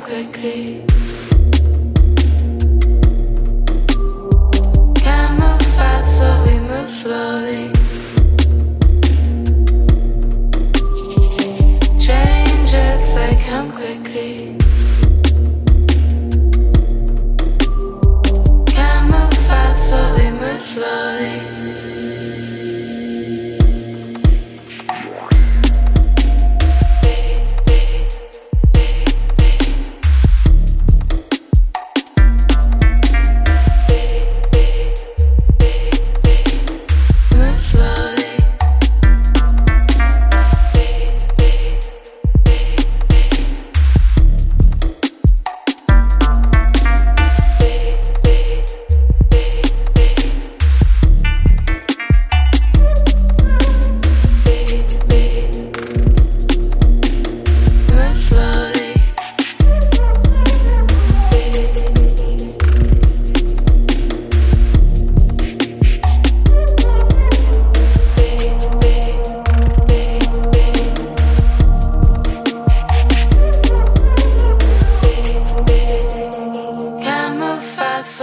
quickly.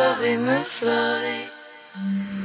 sauver, me sauver.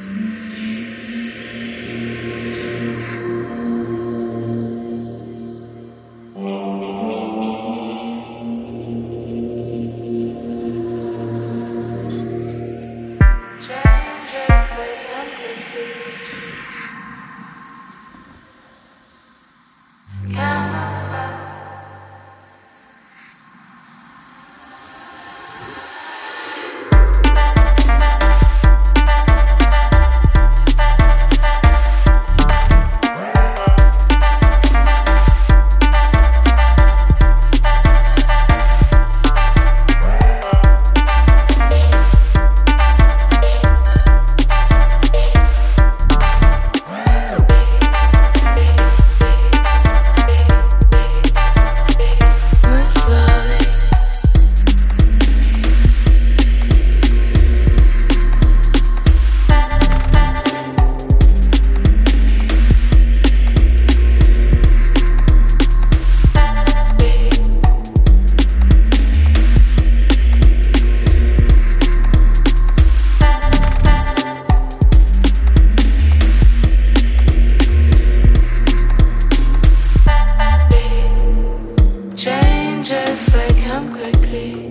quickly.